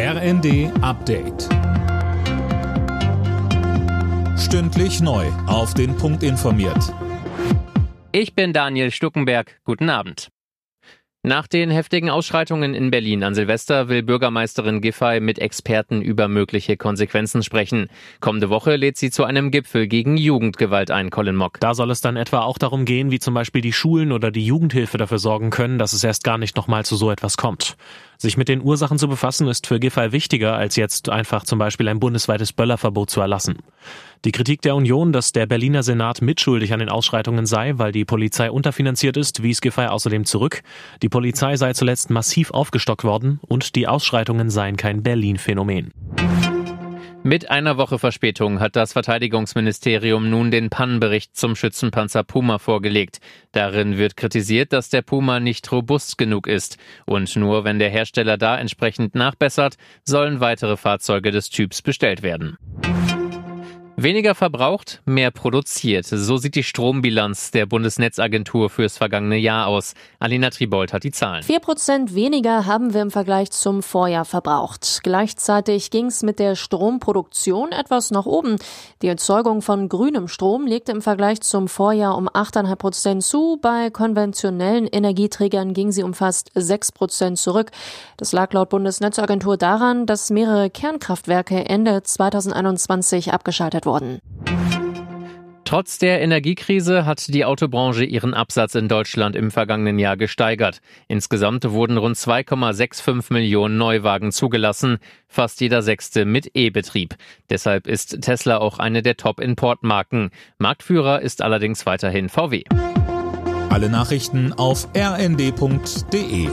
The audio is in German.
RND Update. Stündlich neu. Auf den Punkt informiert. Ich bin Daniel Stuckenberg. Guten Abend. Nach den heftigen Ausschreitungen in Berlin an Silvester will Bürgermeisterin Giffey mit Experten über mögliche Konsequenzen sprechen. Kommende Woche lädt sie zu einem Gipfel gegen Jugendgewalt ein, Colin Mock. Da soll es dann etwa auch darum gehen, wie zum Beispiel die Schulen oder die Jugendhilfe dafür sorgen können, dass es erst gar nicht nochmal zu so etwas kommt. Sich mit den Ursachen zu befassen, ist für Giffey wichtiger, als jetzt einfach zum Beispiel ein bundesweites Böllerverbot zu erlassen. Die Kritik der Union, dass der Berliner Senat mitschuldig an den Ausschreitungen sei, weil die Polizei unterfinanziert ist, wies Giffey außerdem zurück. Die Polizei sei zuletzt massiv aufgestockt worden und die Ausschreitungen seien kein Berlin-Phänomen. Mit einer Woche Verspätung hat das Verteidigungsministerium nun den Pannenbericht zum Schützenpanzer Puma vorgelegt. Darin wird kritisiert, dass der Puma nicht robust genug ist. Und nur wenn der Hersteller da entsprechend nachbessert, sollen weitere Fahrzeuge des Typs bestellt werden. Weniger verbraucht, mehr produziert. So sieht die Strombilanz der Bundesnetzagentur fürs vergangene Jahr aus. Alina Tribold hat die Zahlen. Vier Prozent weniger haben wir im Vergleich zum Vorjahr verbraucht. Gleichzeitig ging es mit der Stromproduktion etwas nach oben. Die Erzeugung von grünem Strom legte im Vergleich zum Vorjahr um 8,5 Prozent zu. Bei konventionellen Energieträgern ging sie um fast 6 Prozent zurück. Das lag laut Bundesnetzagentur daran, dass mehrere Kernkraftwerke Ende 2021 abgeschaltet worden. Trotz der Energiekrise hat die Autobranche ihren Absatz in Deutschland im vergangenen Jahr gesteigert. Insgesamt wurden rund 2,65 Millionen Neuwagen zugelassen, fast jeder sechste mit E-Betrieb. Deshalb ist Tesla auch eine der Top-Importmarken. Marktführer ist allerdings weiterhin VW. Alle Nachrichten auf rnd.de